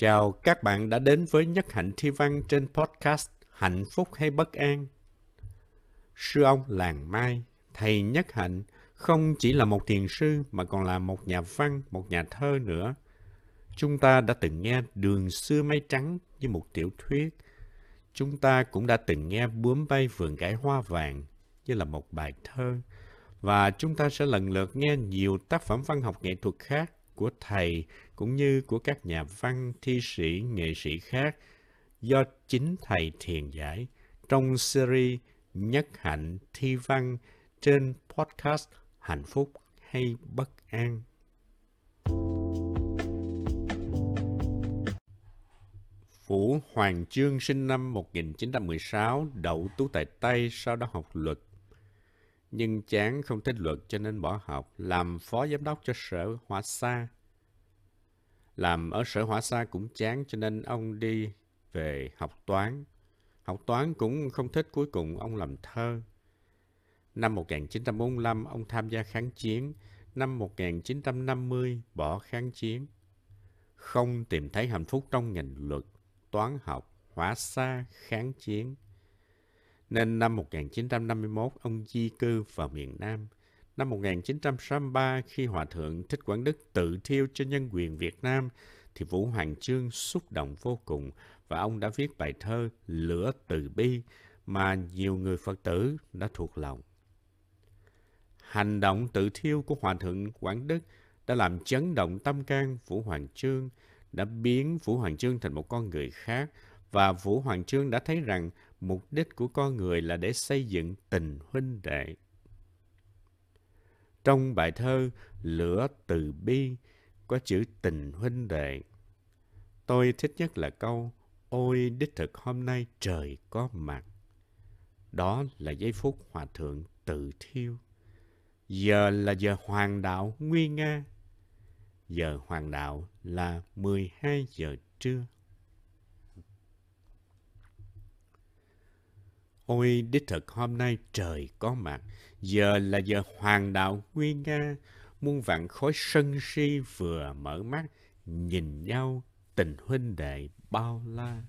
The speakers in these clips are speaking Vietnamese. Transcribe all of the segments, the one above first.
Chào các bạn đã đến với Nhất Hạnh Thi Văn trên podcast Hạnh Phúc hay Bất An. Sư ông Làng Mai, thầy Nhất Hạnh, không chỉ là một thiền sư mà còn là một nhà văn, một nhà thơ nữa. Chúng ta đã từng nghe Đường xưa mây trắng như một tiểu thuyết. Chúng ta cũng đã từng nghe Bướm bay vườn cải hoa vàng như là một bài thơ. Và chúng ta sẽ lần lượt nghe nhiều tác phẩm văn học nghệ thuật khác của thầy cũng như của các nhà văn, thi sĩ, nghệ sĩ khác do chính thầy thiền giải trong series Nhất Hạnh Thi Văn trên podcast Hạnh Phúc hay Bất An. Vũ Hoàng Chương sinh năm 1916, đậu tú tại Tây, sau đó học luật. Nhưng chán không thích luật cho nên bỏ học, làm phó giám đốc cho sở Hoa Sa. Làm ở sở Hỏa xa cũng chán cho nên ông đi về học toán. Học toán cũng không thích, cuối cùng ông làm thơ. Năm 1945, ông tham gia kháng chiến. Năm 1950, bỏ kháng chiến. Không tìm thấy hạnh phúc trong ngành luật, toán học, hỏa xa, kháng chiến. Nên năm 1951, ông di cư vào miền Nam. Năm 1963, khi Hòa Thượng Thích Quảng Đức tự thiêu cho nhân quyền Việt Nam, thì Vũ Hoàng Chương xúc động vô cùng và ông đã viết bài thơ Lửa Từ Bi mà nhiều người Phật tử đã thuộc lòng. Hành động tự thiêu của Hòa Thượng Quảng Đức đã làm chấn động tâm can Vũ Hoàng Chương, đã biến Vũ Hoàng Chương thành một con người khác và Vũ Hoàng Chương đã thấy rằng mục đích của con người là để xây dựng tình huynh đệ. Trong bài thơ Lửa từ bi có chữ tình huynh đệ. Tôi thích nhất là câu, Ôi, đích thực hôm nay trời có mặt. Đó là giây phút hòa thượng tự thiêu. Giờ là giờ hoàng đạo nguy nga. Giờ hoàng đạo là 12 giờ trưa. Ôi đích thực hôm nay trời có mặt. Giờ là giờ hoàng đạo nguy nga. Muôn vạn khối sân si vừa mở mắt. Nhìn nhau tình huynh đệ bao la.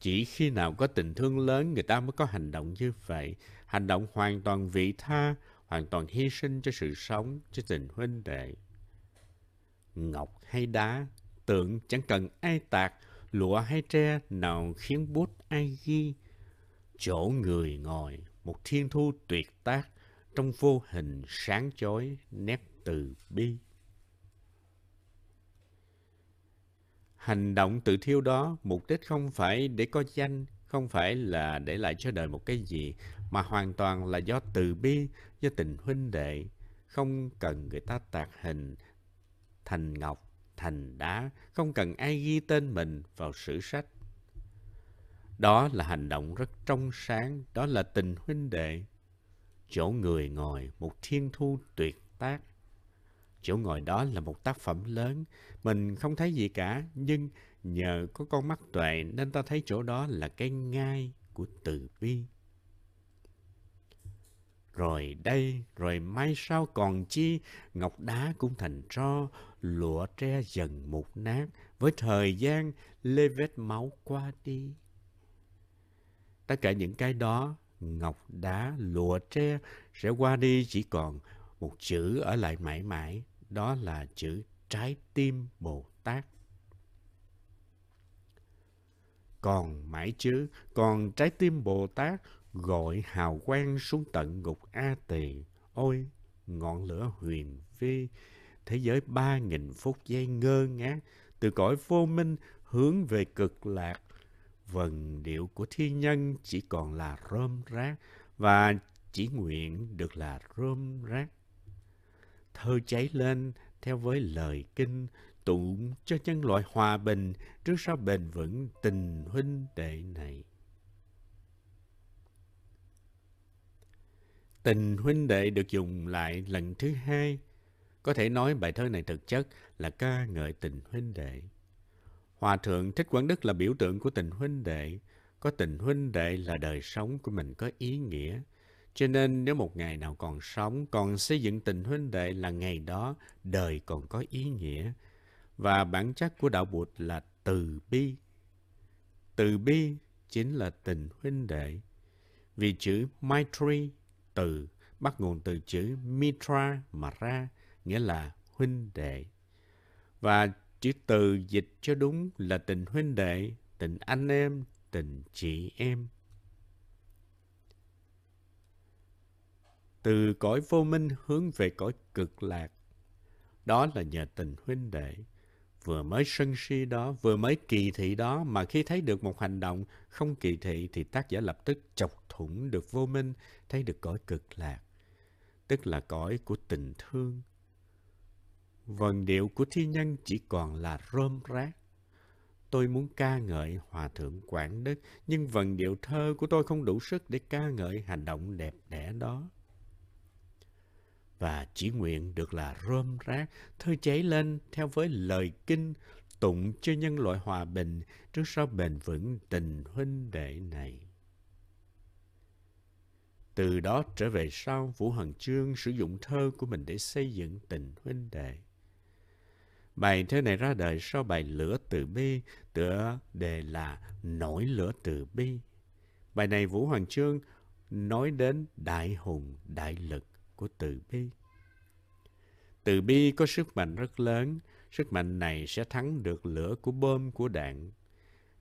Chỉ khi nào có tình thương lớn người ta mới có hành động như vậy. Hành động hoàn toàn vị tha, hoàn toàn hy sinh cho sự sống, cho tình huynh đệ. Ngọc hay đá, tượng chẳng cần ai tạc, lụa hay tre nào khiến bút ai ghi. Chỗ người ngồi, một thiên thu tuyệt tác, trong vô hình sáng chói nét từ bi. Hành động tự thiêu đó mục đích không phải để có danh, không phải là để lại cho đời một cái gì, mà hoàn toàn là do từ bi, do tình huynh đệ. Không cần người ta tạc hình thành ngọc, thành đá, không cần ai ghi tên mình vào sử sách. Đó là hành động rất trong sáng, đó là tình huynh đệ. Chỗ người ngồi một thiên thu tuyệt tác Chỗ ngồi đó là một tác phẩm lớn. Mình không thấy gì cả, nhưng nhờ có con mắt tuệ nên ta thấy chỗ đó là cái ngai của từ bi. Rồi đây, rồi mai sau còn chi, ngọc đá cũng thành tro, lụa tre dần mục nát, với thời gian lê vết máu qua đi. Tất cả những cái đó, ngọc đá, lụa tre sẽ qua đi chỉ còn một chữ ở lại mãi mãi, đó là chữ trái tim Bồ Tát. Còn mãi chứ, còn trái tim Bồ Tát gọi hào quang xuống tận ngục A Tỳ. Ôi, ngọn lửa huyền vi, thế giới ba nghìn phút giây ngơ ngác, từ cõi vô minh hướng về cực lạc. Vần điệu của thiên nhân chỉ còn là rơm rác, và chỉ nguyện được là rơm rác thơ cháy lên theo với lời kinh tụng cho nhân loại hòa bình trước sau bền vững tình huynh đệ này. Tình huynh đệ được dùng lại lần thứ hai. Có thể nói bài thơ này thực chất là ca ngợi tình huynh đệ. Hòa thượng Thích Quảng Đức là biểu tượng của tình huynh đệ. Có tình huynh đệ là đời sống của mình có ý nghĩa. Cho nên nếu một ngày nào còn sống, còn xây dựng tình huynh đệ là ngày đó đời còn có ý nghĩa. Và bản chất của đạo Bụt là từ bi. Từ bi chính là tình huynh đệ. Vì chữ Maitri, từ, bắt nguồn từ chữ Mitra mà ra, nghĩa là huynh đệ. Và chữ từ dịch cho đúng là tình huynh đệ, tình anh em, tình chị em. Từ cõi vô minh hướng về cõi cực lạc. Đó là nhờ tình huynh đệ. Vừa mới sân si đó, vừa mới kỳ thị đó, mà khi thấy được một hành động không kỳ thị thì tác giả lập tức chọc thủng được vô minh, thấy được cõi cực lạc. Tức là cõi của tình thương, Vần điệu của thi nhân chỉ còn là rơm rác. Tôi muốn ca ngợi Hòa Thượng Quảng Đức, nhưng vần điệu thơ của tôi không đủ sức để ca ngợi hành động đẹp đẽ đó. Và chỉ nguyện được là rơm rác, thơ cháy lên theo với lời kinh, tụng cho nhân loại hòa bình trước sau bền vững tình huynh đệ này. Từ đó trở về sau, Vũ Hằng Chương sử dụng thơ của mình để xây dựng tình huynh đệ. Bài thơ này ra đời sau bài Lửa Từ Bi, tựa đề là Nổi Lửa Từ Bi. Bài này Vũ Hoàng chương nói đến đại hùng, đại lực của Từ Bi. Từ Bi có sức mạnh rất lớn, sức mạnh này sẽ thắng được lửa của bom của đạn.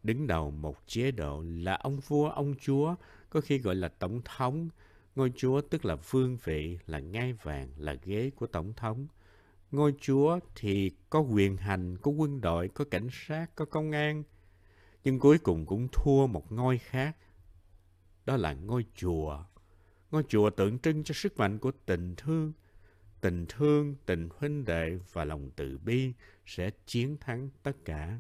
Đứng đầu một chế độ là ông vua, ông chúa, có khi gọi là tổng thống. Ngôi chúa tức là vương vị, là ngai vàng, là ghế của tổng thống – ngôi chúa thì có quyền hành, có quân đội, có cảnh sát, có công an. Nhưng cuối cùng cũng thua một ngôi khác. Đó là ngôi chùa. Ngôi chùa tượng trưng cho sức mạnh của tình thương. Tình thương, tình huynh đệ và lòng từ bi sẽ chiến thắng tất cả.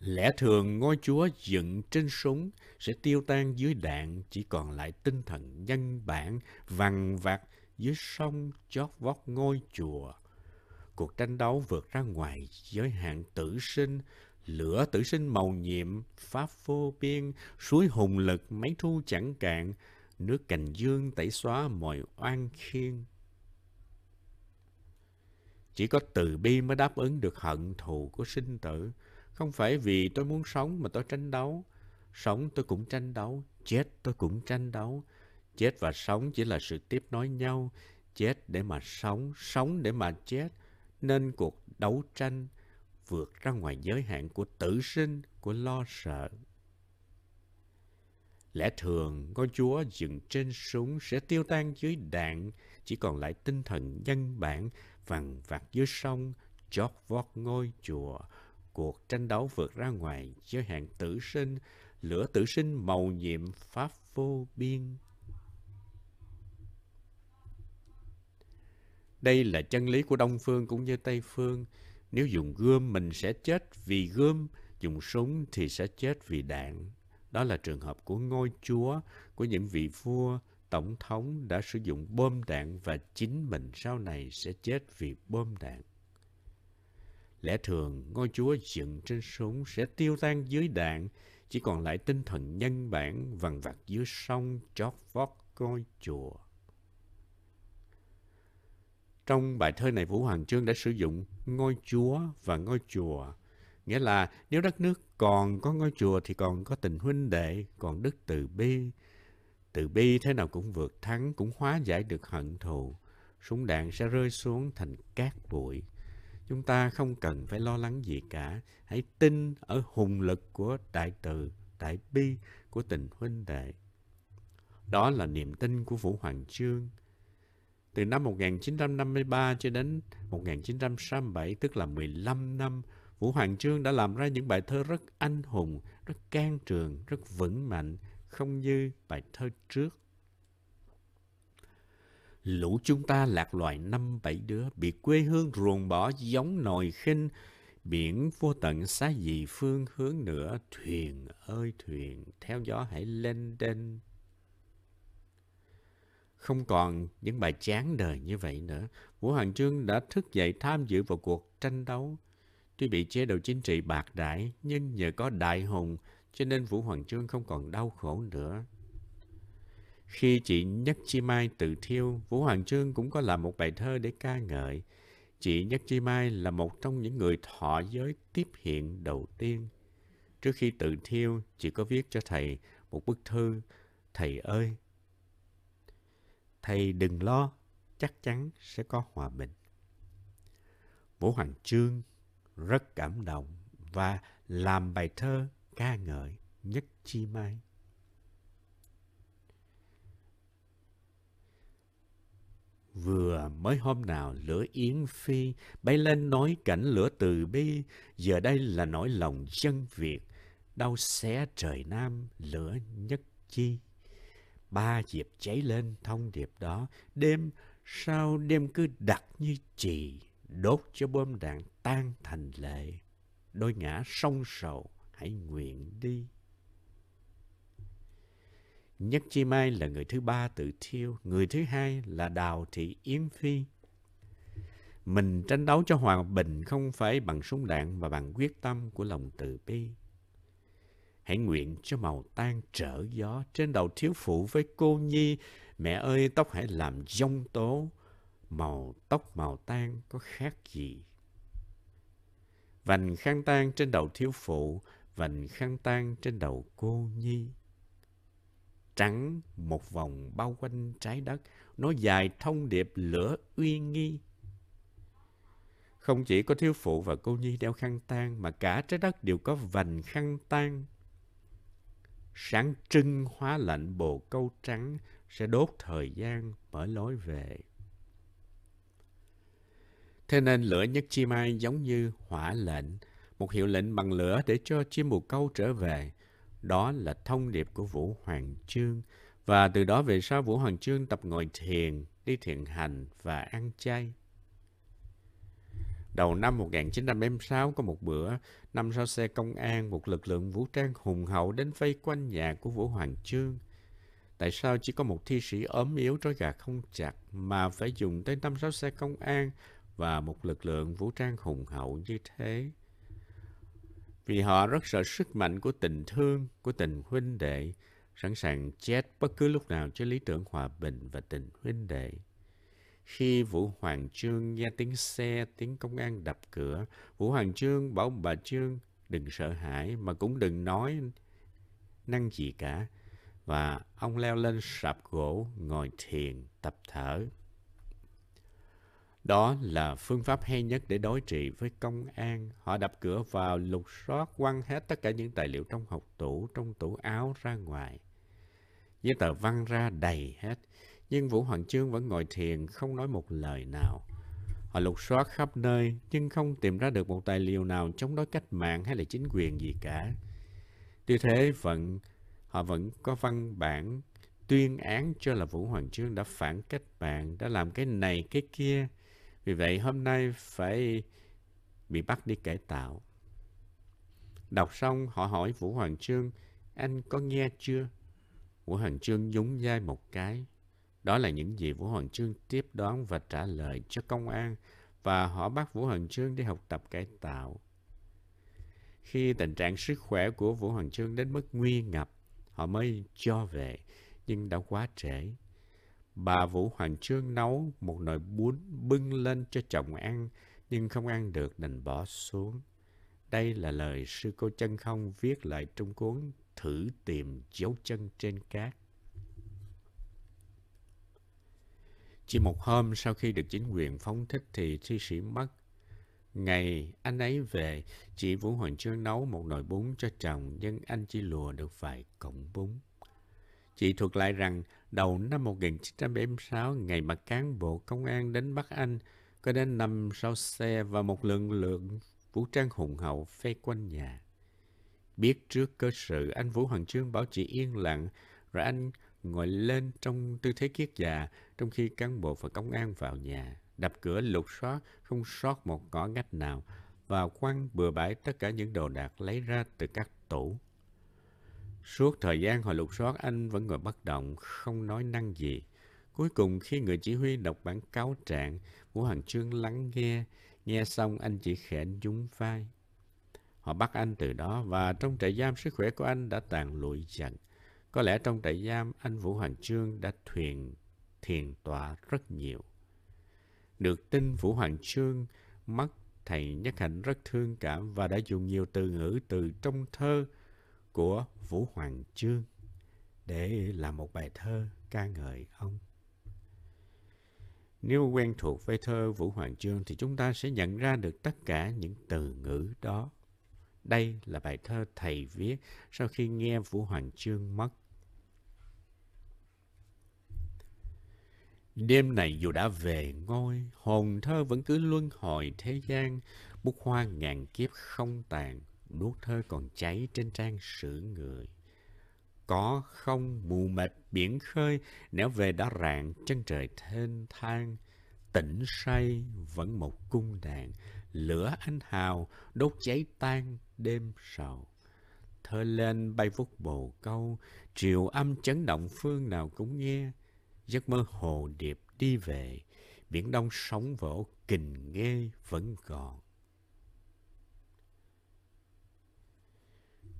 Lẽ thường ngôi chúa dựng trên súng sẽ tiêu tan dưới đạn, chỉ còn lại tinh thần nhân bản, vằn vặt dưới sông chót vót ngôi chùa. Cuộc tranh đấu vượt ra ngoài giới hạn tử sinh, lửa tử sinh màu nhiệm, pháp vô biên, suối hùng lực mấy thu chẳng cạn, nước cành dương tẩy xóa mọi oan khiên. Chỉ có từ bi mới đáp ứng được hận thù của sinh tử. Không phải vì tôi muốn sống mà tôi tranh đấu. Sống tôi cũng tranh đấu, chết tôi cũng tranh đấu. Chết và sống chỉ là sự tiếp nối nhau. Chết để mà sống, sống để mà chết. Nên cuộc đấu tranh vượt ra ngoài giới hạn của tử sinh, của lo sợ. Lẽ thường, ngôi chúa dựng trên súng sẽ tiêu tan dưới đạn, chỉ còn lại tinh thần nhân bản vằn vặt dưới sông, chót vót ngôi chùa. Cuộc tranh đấu vượt ra ngoài giới hạn tử sinh, lửa tử sinh màu nhiệm pháp vô biên. Đây là chân lý của Đông Phương cũng như Tây Phương. Nếu dùng gươm mình sẽ chết vì gươm, dùng súng thì sẽ chết vì đạn. Đó là trường hợp của ngôi chúa, của những vị vua, tổng thống đã sử dụng bom đạn và chính mình sau này sẽ chết vì bom đạn. Lẽ thường, ngôi chúa dựng trên súng sẽ tiêu tan dưới đạn, chỉ còn lại tinh thần nhân bản vằn vặt dưới sông chót vót ngôi chùa. Trong bài thơ này, Vũ Hoàng Trương đã sử dụng ngôi chúa và ngôi chùa. Nghĩa là nếu đất nước còn có ngôi chùa thì còn có tình huynh đệ, còn đức từ bi. Từ bi thế nào cũng vượt thắng, cũng hóa giải được hận thù. Súng đạn sẽ rơi xuống thành cát bụi. Chúng ta không cần phải lo lắng gì cả. Hãy tin ở hùng lực của đại từ, đại bi của tình huynh đệ. Đó là niềm tin của Vũ Hoàng Trương. Từ năm 1953 cho đến 1967, tức là 15 năm, Vũ Hoàng Trương đã làm ra những bài thơ rất anh hùng, rất can trường, rất vững mạnh, không như bài thơ trước. Lũ chúng ta lạc loài năm bảy đứa, bị quê hương ruồng bỏ giống nồi khinh, biển vô tận xa gì phương hướng nữa, thuyền ơi thuyền, theo gió hãy lên đên. Không còn những bài chán đời như vậy nữa, Vũ Hoàng Trương đã thức dậy tham dự vào cuộc tranh đấu. Tuy bị chế độ chính trị bạc đại, nhưng nhờ có đại hùng, cho nên Vũ Hoàng Trương không còn đau khổ nữa. Khi chị Nhất Chi Mai tự thiêu, Vũ Hoàng Trương cũng có làm một bài thơ để ca ngợi. Chị Nhất Chi Mai là một trong những người thọ giới tiếp hiện đầu tiên. Trước khi tự thiêu, chị có viết cho thầy một bức thư. Thầy ơi, thầy đừng lo, chắc chắn sẽ có hòa bình. Vũ Hoàng Trương rất cảm động và làm bài thơ ca ngợi Nhất Chi Mai. Vừa mới hôm nào lửa yến phi bay lên nói cảnh lửa từ bi, giờ đây là nỗi lòng dân Việt, đau xé trời Nam lửa nhất chi. Ba dịp cháy lên thông điệp đó, đêm sao đêm cứ đặt như chì, đốt cho bom đạn tan thành lệ. Đôi ngã sông sầu, hãy nguyện đi. Nhất Chi Mai là người thứ ba tự thiêu, người thứ hai là Đào Thị Yến Phi. Mình tranh đấu cho hòa bình không phải bằng súng đạn mà bằng quyết tâm của lòng từ bi. Hãy nguyện cho màu tan trở gió trên đầu thiếu phụ với cô nhi. Mẹ ơi tóc hãy làm dông tố, màu tóc màu tan có khác gì. Vành khăn tan trên đầu thiếu phụ, vành khăn tan trên đầu cô nhi trắng một vòng bao quanh trái đất, nó dài thông điệp lửa uy nghi. Không chỉ có thiếu phụ và cô nhi đeo khăn tang mà cả trái đất đều có vành khăn tang. Sáng trưng hóa lạnh bồ câu trắng sẽ đốt thời gian mở lối về. Thế nên lửa nhất chi mai giống như hỏa lệnh, một hiệu lệnh bằng lửa để cho chim bồ câu trở về, đó là thông điệp của Vũ Hoàng Chương. Và từ đó về sau Vũ Hoàng Chương tập ngồi thiền, đi thiền hành và ăn chay. Đầu năm 1976 có một bữa, năm sau xe công an, một lực lượng vũ trang hùng hậu đến vây quanh nhà của Vũ Hoàng Chương. Tại sao chỉ có một thi sĩ ốm yếu trói gà không chặt mà phải dùng tới năm sáu xe công an và một lực lượng vũ trang hùng hậu như thế? vì họ rất sợ sức mạnh của tình thương, của tình huynh đệ, sẵn sàng chết bất cứ lúc nào cho lý tưởng hòa bình và tình huynh đệ. Khi Vũ Hoàng Trương nghe tiếng xe, tiếng công an đập cửa, Vũ Hoàng Trương bảo bà Trương đừng sợ hãi mà cũng đừng nói năng gì cả. Và ông leo lên sạp gỗ, ngồi thiền, tập thở. Đó là phương pháp hay nhất để đối trị với công an. Họ đập cửa vào, lục soát, quăng hết tất cả những tài liệu trong học tủ, trong tủ áo ra ngoài. Giấy tờ văng ra đầy hết. Nhưng Vũ Hoàng Trương vẫn ngồi thiền, không nói một lời nào. Họ lục soát khắp nơi, nhưng không tìm ra được một tài liệu nào chống đối cách mạng hay là chính quyền gì cả. Tuy thế, vẫn họ vẫn có văn bản tuyên án cho là Vũ Hoàng Trương đã phản cách mạng, đã làm cái này, cái kia. Vì vậy hôm nay phải bị bắt đi cải tạo. Đọc xong họ hỏi Vũ Hoàng Trương, anh có nghe chưa? Vũ Hoàng Trương nhúng vai một cái. Đó là những gì Vũ Hoàng Trương tiếp đón và trả lời cho công an và họ bắt Vũ Hoàng Trương đi học tập cải tạo. Khi tình trạng sức khỏe của Vũ Hoàng Trương đến mức nguy ngập, họ mới cho về, nhưng đã quá trễ. Bà Vũ Hoàng Trương nấu một nồi bún bưng lên cho chồng ăn, nhưng không ăn được đành bỏ xuống. Đây là lời sư cô chân không viết lại trong cuốn Thử tìm dấu chân trên cát. Chỉ một hôm sau khi được chính quyền phóng thích thì thi sĩ mất. Ngày anh ấy về, chị Vũ Hoàng Trương nấu một nồi bún cho chồng, nhưng anh chỉ lùa được vài cọng bún. Chị thuật lại rằng đầu năm 1976, ngày mà cán bộ công an đến Bắc Anh, có đến năm sau xe và một lượng lượng vũ trang hùng hậu vây quanh nhà. Biết trước cơ sự, anh Vũ Hoàng Trương bảo chị yên lặng, rồi anh ngồi lên trong tư thế kiết già, trong khi cán bộ và công an vào nhà, đập cửa lục soát, không sót một ngõ ngách nào, và quăng bừa bãi tất cả những đồ đạc lấy ra từ các tủ. Suốt thời gian họ lục soát anh vẫn ngồi bất động, không nói năng gì. Cuối cùng khi người chỉ huy đọc bản cáo trạng, Vũ Hoàng Trương lắng nghe, nghe xong anh chỉ khẽ nhún vai. Họ bắt anh từ đó và trong trại giam sức khỏe của anh đã tàn lụi dần. Có lẽ trong trại giam anh Vũ Hoàng Trương đã thuyền thiền tọa rất nhiều. Được tin Vũ Hoàng Trương mất, thầy Nhất Hạnh rất thương cảm và đã dùng nhiều từ ngữ từ trong thơ của Vũ Hoàng Trương để làm một bài thơ ca ngợi ông. Nếu quen thuộc với thơ Vũ Hoàng Trương thì chúng ta sẽ nhận ra được tất cả những từ ngữ đó. Đây là bài thơ thầy viết sau khi nghe Vũ Hoàng Trương mất. Đêm này dù đã về ngôi, hồn thơ vẫn cứ luân hồi thế gian, bút hoa ngàn kiếp không tàn, đuốc thơ còn cháy trên trang sử người. Có không mù mệt biển khơi, nẻo về đã rạng chân trời thênh thang, tỉnh say vẫn một cung đàn, lửa anh hào đốt cháy tan đêm sầu. Thơ lên bay vút bồ câu, triều âm chấn động phương nào cũng nghe, giấc mơ hồ điệp đi về, biển đông sóng vỗ kình nghe vẫn còn.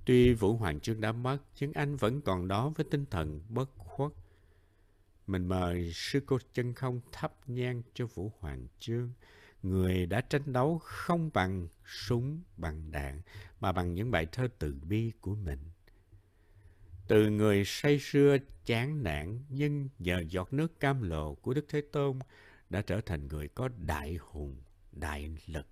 Tuy Vũ Hoàng Trương đã mất, nhưng anh vẫn còn đó với tinh thần bất khuất. Mình mời sư cô chân không thắp nhang cho Vũ Hoàng Trương, người đã tranh đấu không bằng súng, bằng đạn, mà bằng những bài thơ từ bi của mình. Từ người say sưa chán nản nhưng nhờ giọt nước cam lộ của Đức Thế Tôn đã trở thành người có đại hùng, đại lực.